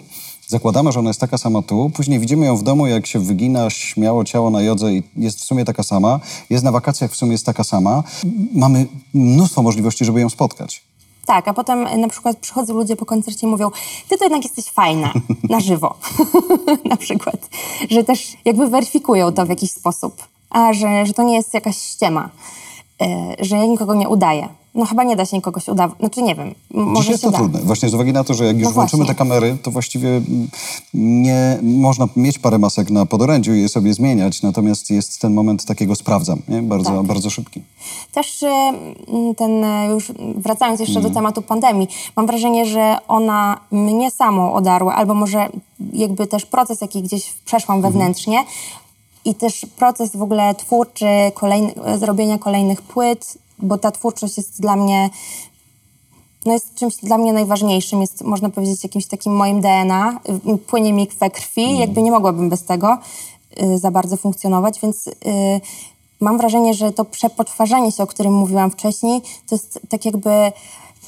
B: zakładamy, że ona jest taka sama tu, później widzimy ją w domu, jak się wygina śmiało ciało na jodze i jest w sumie taka sama, jest na wakacjach, w sumie jest taka sama. Mamy mnóstwo możliwości, żeby ją spotkać.
A: Tak, a potem e, na przykład przychodzą ludzie po koncercie i mówią, ty to jednak jesteś fajna, (laughs) na żywo. (laughs) na przykład. Że też jakby weryfikują to w jakiś sposób. A, że, że to nie jest jakaś ściema. E, że ja nikogo nie udaję. No chyba nie da się nikogoś udawać. Znaczy nie wiem, może
B: Dziś jest to
A: da.
B: trudne. Właśnie z uwagi na to, że jak już
A: No
B: włączymy
A: właśnie.
B: te kamery, to właściwie nie można mieć parę masek na podorędziu i je sobie zmieniać, natomiast jest ten moment takiego sprawdzam, nie? Bardzo,
A: Tak.
B: bardzo szybki.
A: Też m, ten, e, już wracając jeszcze
B: Mhm.
A: do tematu pandemii, mam wrażenie, że ona mnie samą odarła, albo może jakby też proces, jaki gdzieś przeszłam
B: Mhm.
A: wewnętrznie i też proces w ogóle twórczy, kolejny, zrobienia kolejnych płyt, bo ta twórczość jest dla mnie no jest czymś dla mnie najważniejszym, jest można powiedzieć jakimś takim moim DNA, płynie mi we krwi, jakby nie mogłabym bez tego y, za bardzo funkcjonować, więc y, mam wrażenie, że to przepoczwarzanie się, o którym mówiłam wcześniej, to jest tak jakby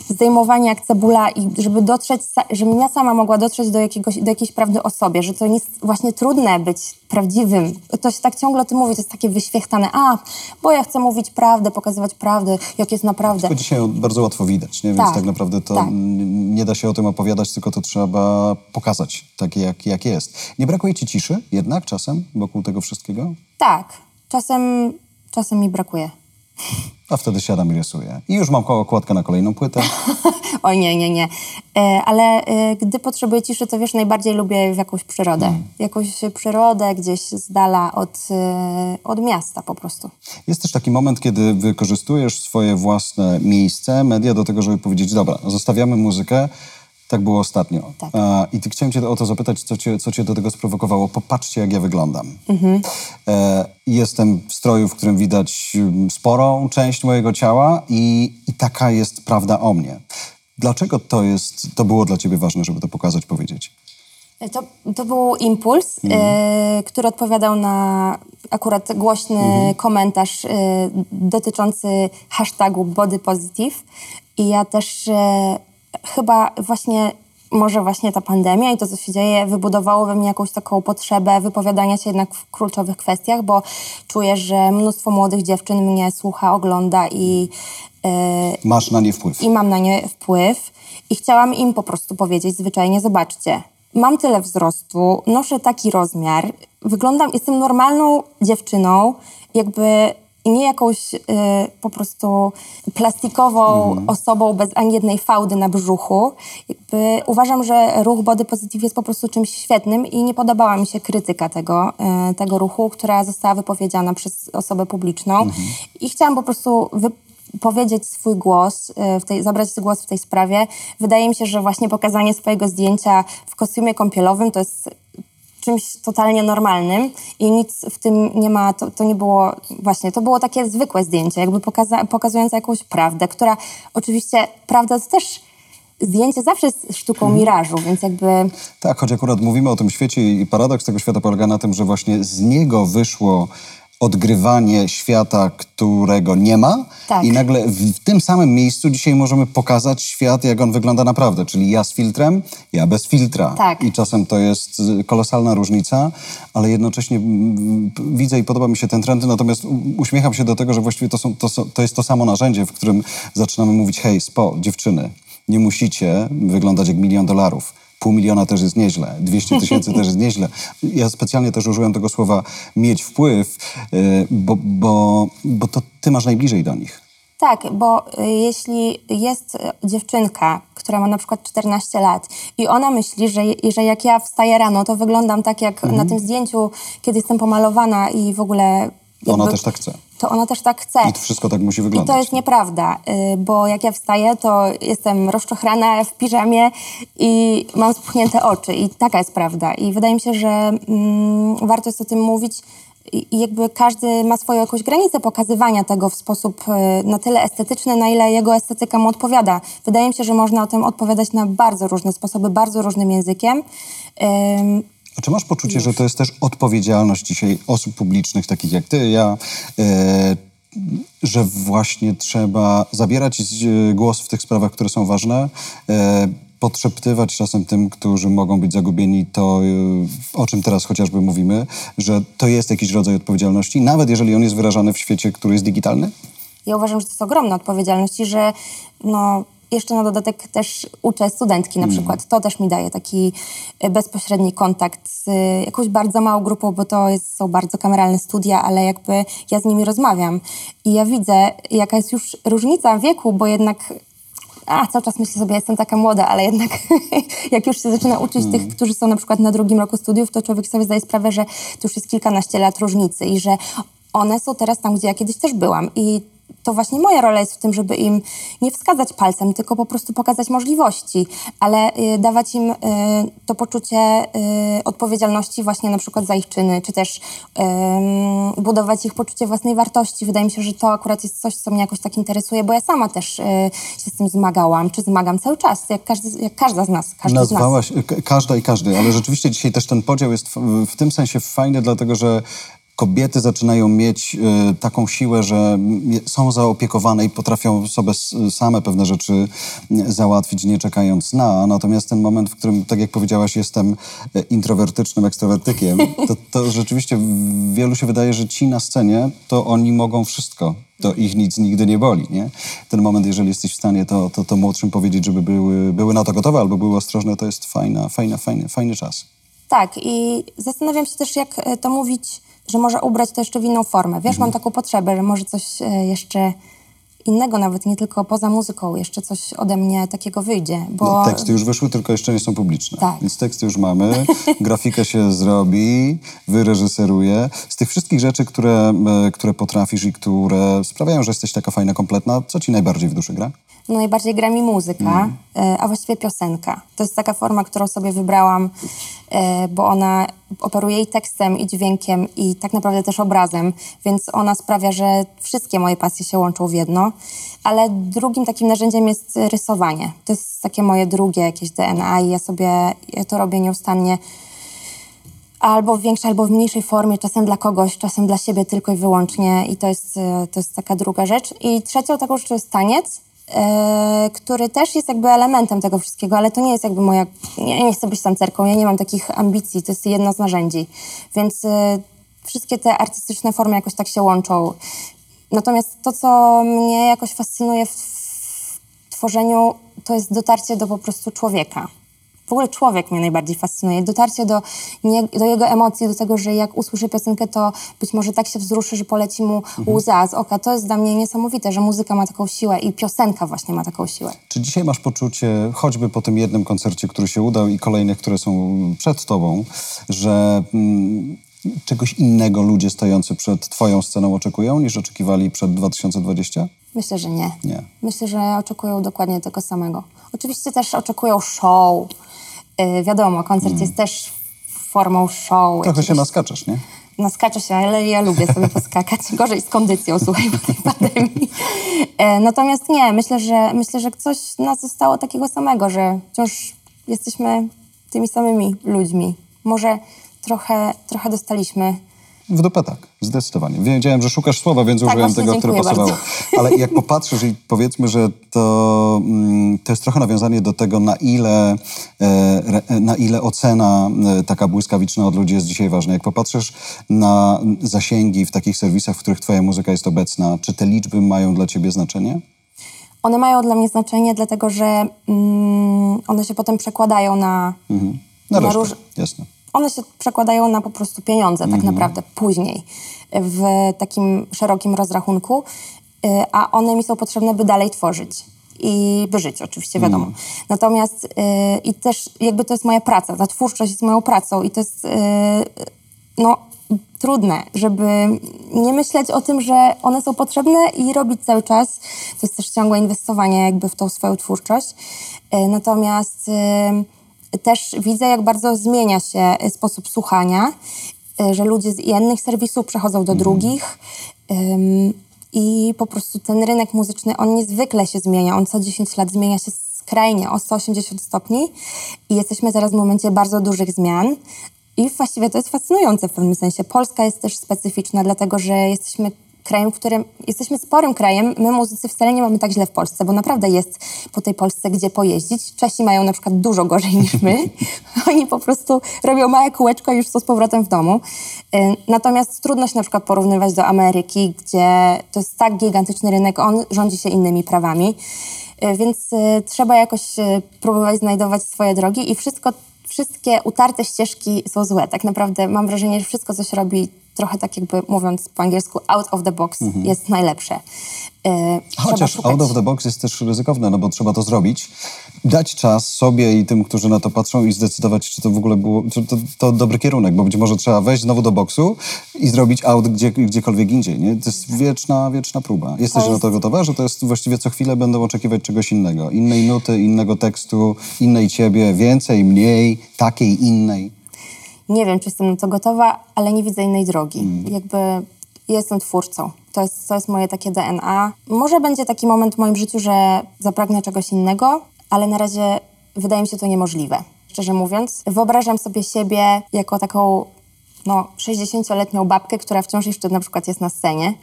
A: zdejmowanie jak cebula i żeby dotrzeć, żebym ja sama mogła dotrzeć do, jakiegoś, do jakiejś prawdy o sobie, że to jest właśnie trudne być prawdziwym. To się tak ciągle o tym mówi, to jest takie wyświechtane, a, bo ja chcę mówić prawdę, pokazywać prawdę, jak jest naprawdę.
B: To dzisiaj bardzo łatwo widać, nie? więc
A: Tak,
B: tak naprawdę to
A: tak.
B: nie da się o tym opowiadać, tylko to trzeba pokazać takie, jak, jak jest. Nie brakuje ci ciszy jednak czasem wokół tego wszystkiego?
A: Tak, czasem, czasem mi brakuje.
B: A wtedy siadam i rysuję. I już mam okładkę na kolejną płytę. (laughs)
A: Oj, nie, nie, nie. E, ale e, gdy potrzebuję ciszy, to wiesz, najbardziej lubię w jakąś przyrodę. W jakąś przyrodę gdzieś z dala od, e, od miasta po prostu.
B: Jest też taki moment, kiedy wykorzystujesz swoje własne miejsce, media do tego, żeby powiedzieć, dobra, zostawiamy muzykę. Tak było ostatnio.
A: Tak.
B: A, I ty chciałem cię o to zapytać, co cię, co cię do tego sprowokowało. Popatrzcie, jak ja wyglądam. E, jestem w stroju, w którym widać mm, sporą część mojego ciała i, i taka jest prawda o mnie. Dlaczego to jest, to było dla ciebie ważne, żeby to pokazać, powiedzieć?
A: E, To, to był impuls, e, który odpowiadał na akurat głośny komentarz e, dotyczący hashtagu body positive. I ja też e, chyba właśnie, może właśnie ta pandemia i to, co się dzieje, wybudowało we mnie jakąś taką potrzebę wypowiadania się jednak w kluczowych kwestiach, bo czuję, że mnóstwo młodych dziewczyn mnie słucha, ogląda i e,
B: Masz na nie wpływ.
A: i mam na nie wpływ i chciałam im po prostu powiedzieć zwyczajnie, zobaczcie, mam tyle wzrostu, noszę taki rozmiar, wyglądam, jestem normalną dziewczyną, jakby nie jakąś y, po prostu plastikową
B: Mhm.
A: osobą bez ani jednej fałdy na brzuchu. Jakby uważam, że ruch body positive jest po prostu czymś świetnym i nie podobała mi się krytyka tego, y, tego ruchu, która została wypowiedziana przez osobę publiczną.
B: Mhm.
A: I chciałam po prostu powiedzieć swój głos, y, w tej, zabrać głos w tej sprawie. Wydaje mi się, że właśnie pokazanie swojego zdjęcia w kostiumie kąpielowym to jest czymś totalnie normalnym i nic w tym nie ma, to, to nie było, właśnie, to było takie zwykłe zdjęcie, jakby pokaza, pokazujące jakąś prawdę, która oczywiście, prawda to też, zdjęcie zawsze jest sztuką mirażu, więc jakby
B: Tak, choć akurat mówimy o tym świecie i paradoks tego świata polega na tym, że właśnie z niego wyszło odgrywanie świata, którego nie ma
A: Tak.
B: i nagle w, tym samym miejscu dzisiaj możemy pokazać świat, jak on wygląda naprawdę, czyli ja z filtrem, ja bez filtra.
A: Tak.
B: I czasem to jest y, kolosalna różnica, ale jednocześnie mm, p- widzę i podoba mi się ten trend, natomiast uśmiecham się do tego, że właściwie to, są, to, to jest to samo narzędzie, w którym zaczynamy mówić, hej, spo, dziewczyny, nie musicie wyglądać jak milion dolarów. Pół miliona też jest nieźle, 200 tysięcy też jest nieźle. Ja specjalnie też użyłem tego słowa mieć wpływ, y, bo, bo, bo to ty masz najbliżej do nich.
A: Tak, bo y, jeśli jest dziewczynka, która ma na przykład 14 lat i ona myśli, że, że jak ja wstaję rano, to wyglądam tak jak na tym zdjęciu, kiedy jestem pomalowana i w ogóle...
B: To ona
A: jakby-
B: też tak chce.
A: To ona też tak chce.
B: I to wszystko tak musi
A: I
B: wyglądać.
A: to jest nieprawda, y, bo jak ja wstaję, to jestem rozczochrana w piżamie i mam spuchnięte oczy i taka jest prawda. I wydaje mi się, że mm, warto jest o tym mówić i i jakby każdy ma swoją jakąś granicę pokazywania tego w sposób y, na tyle estetyczny, na ile jego estetyka mu odpowiada. Wydaje mi się, że można o tym odpowiadać na bardzo różne sposoby, bardzo różnym językiem.
B: A czy masz poczucie, że to jest też odpowiedzialność dzisiaj osób publicznych, takich jak ty, ja, e, że właśnie trzeba zabierać z- głos w tych sprawach, które są ważne, e, podszeptywać czasem tym, którzy mogą być zagubieni, to e, o czym teraz chociażby mówimy, że to jest jakiś rodzaj odpowiedzialności, nawet jeżeli on jest wyrażany w świecie, który jest digitalny?
A: Ja uważam, że to jest ogromna odpowiedzialność i że no, jeszcze na dodatek też uczę studentki na przykład. To też mi daje taki e, bezpośredni kontakt z e, jakąś bardzo małą grupą, bo to jest, są bardzo kameralne studia, ale jakby ja z nimi rozmawiam i ja widzę, jaka jest już różnica wieku, bo jednak a, cały czas myślę sobie, jestem taka młoda, ale jednak (laughs) jak już się zaczyna uczyć tych, którzy są na przykład na drugim roku studiów, to człowiek sobie zdaje sprawę, że to już jest kilkanaście lat różnicy i że one są teraz tam, gdzie ja kiedyś też byłam. I to właśnie moja rola jest w tym, żeby im nie wskazać palcem, tylko po prostu pokazać możliwości, ale y, dawać im y, to poczucie y, odpowiedzialności właśnie na przykład za ich czyny, czy też budować ich poczucie własnej wartości. Wydaje mi się, że to akurat jest coś, co mnie jakoś tak interesuje, bo ja sama też y, się z tym zmagałam, czy zmagam cały czas, jak, każdy, jak każda z nas, każdy z nas.
B: Nazwałaś, k- każda i każdy, ale rzeczywiście dzisiaj też ten podział jest w, w tym sensie fajny, dlatego że kobiety zaczynają mieć e, taką siłę, że są zaopiekowane i potrafią sobie same pewne rzeczy załatwić, nie czekając na. Natomiast ten moment, w którym, tak jak powiedziałaś, jestem e, introwertycznym ekstrawertykiem, to, to rzeczywiście wielu się wydaje, że ci na scenie, to oni mogą wszystko. To ich nic nigdy nie boli, nie? Ten moment, jeżeli jesteś w stanie to, to, to młodszym powiedzieć, żeby były, były na to gotowe albo były ostrożne, to jest fajna, fajna, fajny, fajny czas.
A: Tak, i zastanawiam się też, jak e, to mówić, że może ubrać to jeszcze w inną formę. Wiesz, mam taką potrzebę, że może coś e, jeszcze innego, nawet nie tylko poza muzyką, jeszcze coś ode mnie takiego wyjdzie, bo...
B: No, teksty już wyszły, tylko jeszcze nie są publiczne.
A: Tak.
B: Więc teksty już mamy, (laughs) grafikę się zrobi, wyreżyseruje. Z tych wszystkich rzeczy, które, e, które potrafisz i które sprawiają, że jesteś taka fajna, kompletna, co ci najbardziej w duszy gra?
A: No najbardziej gra mi muzyka, e, a właściwie piosenka. To jest taka forma, którą sobie wybrałam, e, bo ona operuje i tekstem, i dźwiękiem, i tak naprawdę też obrazem, więc ona sprawia, że wszystkie moje pasje się łączą w jedno. Ale drugim takim narzędziem jest rysowanie. To jest takie moje drugie jakieś DNA i ja sobie ja to robię nieustannie albo w większej, albo w mniejszej formie, czasem dla kogoś, czasem dla siebie tylko i wyłącznie i to jest, e, to jest taka druga rzecz. I trzecią taką rzeczą jest taniec, który też jest jakby elementem tego wszystkiego, ale to nie jest jakby moja, ja nie chcę być tancerką, ja nie mam takich ambicji, to jest jedno z narzędzi, więc e, wszystkie te artystyczne formy jakoś tak się łączą. Natomiast to, co mnie jakoś fascynuje w tworzeniu, to jest dotarcie do po prostu człowieka. W ogóle człowiek mnie najbardziej fascynuje. Dotarcie do, nie, do jego emocji, do tego, że jak usłyszy piosenkę, to być może tak się wzruszy, że poleci mu łza z oka. To jest dla mnie niesamowite, że muzyka ma taką siłę i piosenka właśnie ma taką siłę.
B: Czy dzisiaj masz poczucie, choćby po tym jednym koncercie, który się udał i kolejnych, które są przed tobą, że mm, czegoś innego ludzie stojący przed twoją sceną oczekują, niż oczekiwali przed 2020?
A: Myślę, że nie.
B: Nie.
A: Myślę, że oczekują dokładnie tego samego. Oczywiście też oczekują show. Yy, wiadomo, koncert jest też formą show.
B: Mm. Trochę się
A: jakiegoś-
B: naskaczesz, nie?
A: Naskaczę się, ale ja lubię sobie poskakać. (laughs) Gorzej z kondycją, słuchaj, po tej pandemii. E, natomiast nie, myślę, że myślę, że coś nas zostało takiego samego, że wciąż jesteśmy tymi samymi ludźmi. Może trochę, trochę dostaliśmy
B: W dupę tak, zdecydowanie. Wiedziałem, że szukasz słowa, więc
A: Tak,
B: użyłem tego, które pasowało.
A: bardzo.
B: Ale jak popatrzysz i powiedzmy, że to, mm, to jest trochę nawiązanie do tego, na ile, e, re- na ile ocena e, taka błyskawiczna od ludzi jest dzisiaj ważna. Jak popatrzysz na zasięgi w takich serwisach, w których twoja muzyka jest obecna, czy te liczby mają dla ciebie znaczenie?
A: One mają dla mnie znaczenie, dlatego że mm, one się potem przekładają na,
B: Na
A: na
B: resztę,
A: róż...
B: jasne.
A: One się przekładają na po prostu pieniądze tak
B: Mhm.
A: naprawdę później w takim szerokim rozrachunku, y, a one mi są potrzebne, by dalej tworzyć i by żyć oczywiście, wiadomo.
B: Mhm.
A: Natomiast y, i też jakby to jest moja praca, ta twórczość jest moją pracą i to jest y, no trudne, żeby nie myśleć o tym, że one są potrzebne i robić cały czas. To jest też ciągłe inwestowanie jakby w tą swoją twórczość. Y, Natomiast też widzę, jak bardzo zmienia się y, sposób słuchania, y, że ludzie z jednych serwisów przechodzą do drugich. Ym, I po prostu ten rynek muzyczny, on niezwykle się zmienia. On co 10 lat zmienia się skrajnie o 180 stopni i jesteśmy teraz w momencie bardzo dużych zmian. I właściwie to jest fascynujące w pewnym sensie. Polska jest też specyficzna, dlatego że jesteśmy krajem, w którym jesteśmy sporym krajem. My muzycy wcale nie mamy tak źle w Polsce, bo naprawdę jest po tej Polsce gdzie pojeździć. Czesi mają na przykład dużo gorzej niż my. (laughs) Oni po prostu robią małe kółeczko i już są z powrotem w domu. Y, Natomiast trudno się na przykład porównywać do Ameryki, gdzie to jest tak gigantyczny rynek, on rządzi się innymi prawami. Y, Więc y, trzeba jakoś próbować znajdować swoje drogi i wszystko, wszystkie utarte ścieżki są złe. Tak naprawdę mam wrażenie, że wszystko, co się robi trochę tak jakby mówiąc po angielsku out of the box jest najlepsze. Trzeba
B: Chociaż out of the box jest też ryzykowne, no bo trzeba to zrobić, dać czas sobie i tym, którzy na to patrzą i zdecydować, czy to w ogóle było, czy to, to dobry kierunek, bo być może trzeba wejść znowu do boksu i zrobić out gdzie, gdziekolwiek indziej, nie? To jest wieczna, wieczna próba. Jesteś
A: To
B: na
A: jest-
B: to gotowa, że to jest właściwie co chwilę będą oczekiwać czegoś innego, innej nuty, innego tekstu, innej ciebie, więcej, mniej, takiej, innej.
A: Nie wiem, czy jestem na to gotowa, ale nie widzę innej drogi. Jakby jestem twórcą. To jest, to jest moje takie DNA. Może będzie taki moment w moim życiu, że zapragnę czegoś innego, ale na razie wydaje mi się to niemożliwe. Szczerze mówiąc, wyobrażam sobie siebie jako taką no, 60-letnią babkę, która wciąż jeszcze na przykład jest na scenie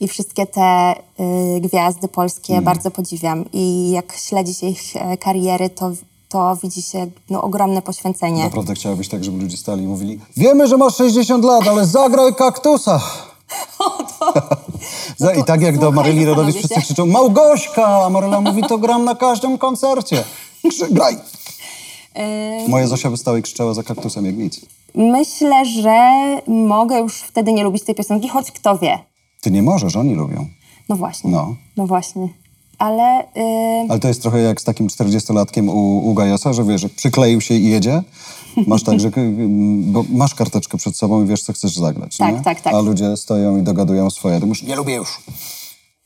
A: i wszystkie te y, gwiazdy polskie bardzo podziwiam i jak śledzi się ich e, kariery, to, to widzi się no, ogromne poświęcenie.
B: Naprawdę chciałabyś tak, żeby ludzie stali i mówili wiemy, że masz 60 lat, ale zagraj kaktusa. (laughs) Za- I tak jak do Maryli Rodowicz wszyscy krzyczą Małgośka, a Maryla mówi to gram na każdym koncercie. Graj! Moja Zosia by stała i krzyczała za kaktusem jak nic.
A: Myślę, że mogę już wtedy nie lubić tej piosenki, choć kto wie.
B: Ty nie możesz, oni lubią.
A: No właśnie.
B: No.
A: No właśnie. Ale y,
B: Ale to jest trochę jak z takim 40-latkiem u, u Gajosa, że wiesz, że przykleił się i jedzie. Masz tak, że k- bo masz karteczkę przed sobą i wiesz, co chcesz zagrać.
A: Tak,
B: nie?
A: tak, tak.
B: A ludzie stoją i dogadują swoje. Ty mówisz, nie lubię już.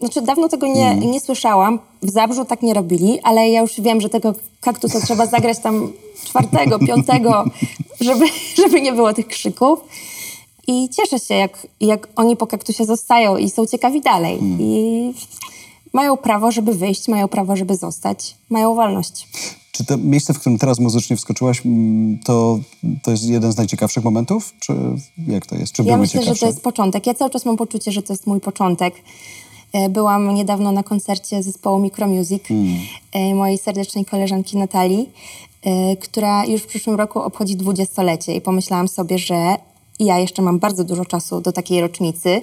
A: znaczy dawno tego nie,
B: Mhm.
A: nie słyszałam. W Zabrzu tak nie robili, ale ja już wiem, że tego kaktusa trzeba zagrać tam czwartego, piątego, żeby, żeby nie było tych krzyków. I cieszę się, jak, jak oni po kaktusie zostają i są ciekawi dalej.
B: Mhm.
A: I mają prawo, żeby wyjść, mają prawo, żeby zostać, mają wolność.
B: Czy to miejsce, w którym teraz muzycznie wskoczyłaś, mm, to, to jest jeden z najciekawszych momentów? Czy jak to jest? Czy
A: Ja myślę, że
B: ciekawsze?
A: to jest początek. Ja cały czas mam poczucie, że to jest mój początek. E, Byłam niedawno na koncercie zespołu Micromusic, e, mojej serdecznej koleżanki Natalii, e, która już w przyszłym roku obchodzi dwudziestolecie i pomyślałam sobie, że ja jeszcze mam bardzo dużo czasu do takiej rocznicy,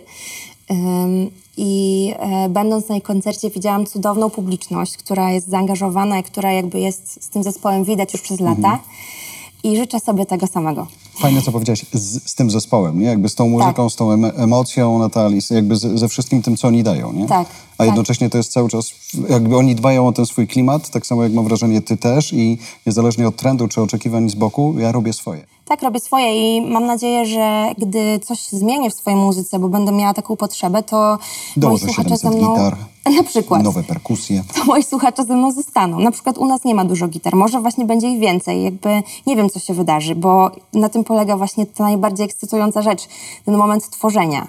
A: I e, będąc na jej koncercie widziałam cudowną publiczność, która jest zaangażowana i która jakby jest z tym zespołem widać już przez lata. I życzę sobie tego samego.
B: Fajne, co powiedziałaś z, z tym zespołem, nie? Jakby z tą muzyką,
A: Tak.
B: z tą em- emocją Natalii, jakby z, ze wszystkim tym, co oni dają, nie?
A: Tak,
B: A
A: tak.
B: jednocześnie to jest cały czas, jakby oni dbają o ten swój klimat, tak samo jak mam wrażenie ty też i niezależnie od trendu czy oczekiwań z boku, ja robię swoje.
A: Tak, robię swoje i mam nadzieję, że gdy coś zmienię w swojej muzyce, bo będę miała taką potrzebę, to moi słuchacze
B: 700
A: ze mną...
B: gitar, (laughs)
A: Na przykład.
B: nowe perkusje.
A: to moi słuchacze ze mną zostaną. Na przykład u nas nie ma dużo gitar, może właśnie będzie ich więcej. Jakby nie wiem, co się wydarzy, bo na tym polega właśnie ta najbardziej ekscytująca rzecz, ten moment tworzenia,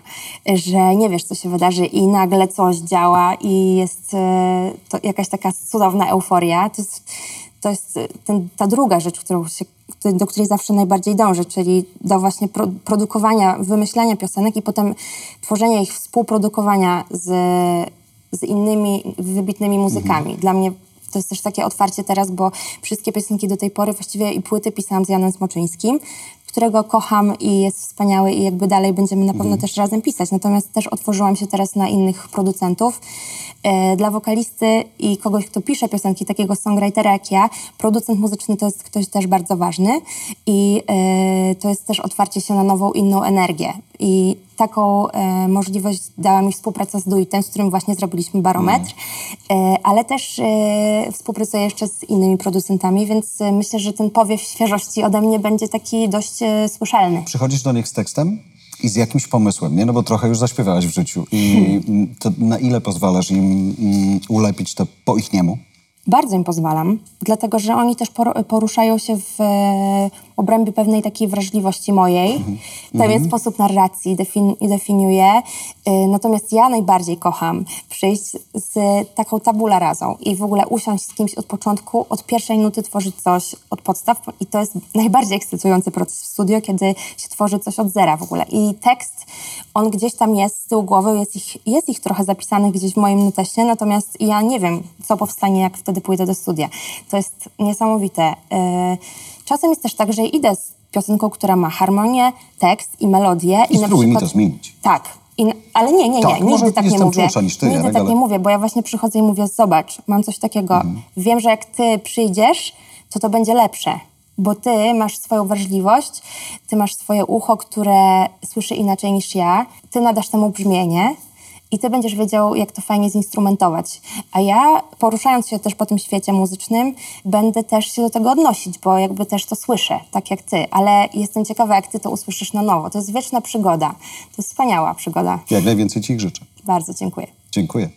A: że nie wiesz, co się wydarzy i nagle coś działa i jest e, to jakaś taka cudowna euforia. To jest, to jest e, ten, ta druga rzecz, którą się, do której zawsze najbardziej dążę, czyli do właśnie pro, produkowania, wymyślania piosenek i potem tworzenia ich, współprodukowania z z innymi wybitnymi muzykami. Dla mnie to jest też takie otwarcie teraz, bo wszystkie piosenki do tej pory, właściwie i płyty pisałam z Janem Smoczyńskim, którego kocham i jest wspaniały i jakby dalej będziemy na pewno też razem pisać. Natomiast też otworzyłam się teraz na innych producentów. E, Dla wokalisty i kogoś, kto pisze piosenki, takiego songwritera jak ja, producent muzyczny to jest ktoś też bardzo ważny i e, to jest też otwarcie się na nową, inną energię. I taką e, możliwość dała mi współpraca z Duitem, z którym właśnie zrobiliśmy barometr, e, ale też e, współpracuję jeszcze z innymi producentami, więc e, myślę, że ten powiew świeżości ode mnie będzie taki dość e, słyszalny.
B: Przychodzisz do nich z tekstem i z jakimś pomysłem, nie? No bo trochę już zaśpiewałaś w życiu i mm, to na ile pozwalasz im mm, ulepić to po ich niemu?
A: Bardzo im pozwalam, dlatego że oni też por- poruszają się w e, obrębie pewnej takiej wrażliwości mojej. Pewien sposób narracji defin- definiuje. E, natomiast ja najbardziej kocham przyjść z taką tabula razą i w ogóle usiąść z kimś od początku, od pierwszej nuty tworzyć coś od podstaw i to jest najbardziej ekscytujący proces w studio, kiedy się tworzy coś od zera w ogóle. I tekst, on gdzieś tam jest z tyłu głowy, jest ich, jest ich trochę zapisanych gdzieś w moim nutesie, natomiast ja nie wiem, co powstanie, jak wtedy pójdę do studia. To jest niesamowite. Yy, Czasem jest też tak, że idę z piosenką, która ma harmonię, tekst i melodię.
B: I
A: na
B: spróbuj mi
A: przykład-
B: to zmienić.
A: Tak. I, ale nie, nie, nie,
B: Tak,
A: nigdy tak nie mówię.
B: niż ty,
A: nigdy
B: Jarek,
A: tak
B: ale-
A: nie mówię, bo ja właśnie przychodzę i mówię, zobacz, mam coś takiego.
B: Mhm.
A: Wiem, że jak ty przyjdziesz, to to będzie lepsze. Bo ty masz swoją wrażliwość, ty masz swoje ucho, które słyszy inaczej niż ja, ty nadasz temu brzmienie i ty będziesz wiedział, jak to fajnie zinstrumentować. A ja, poruszając się też po tym świecie muzycznym, będę też się do tego odnosić, bo jakby też to słyszę, tak jak ty. Ale jestem ciekawa, jak ty to usłyszysz na nowo. To jest wieczna przygoda. To jest wspaniała przygoda.
B: Jak najwięcej ci ich życzę.
A: Bardzo dziękuję.
B: Dziękuję.